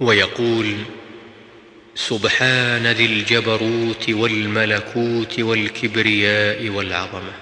ويقول سبحان ذي الجبروت والملكوت والكبرياء والعظمة.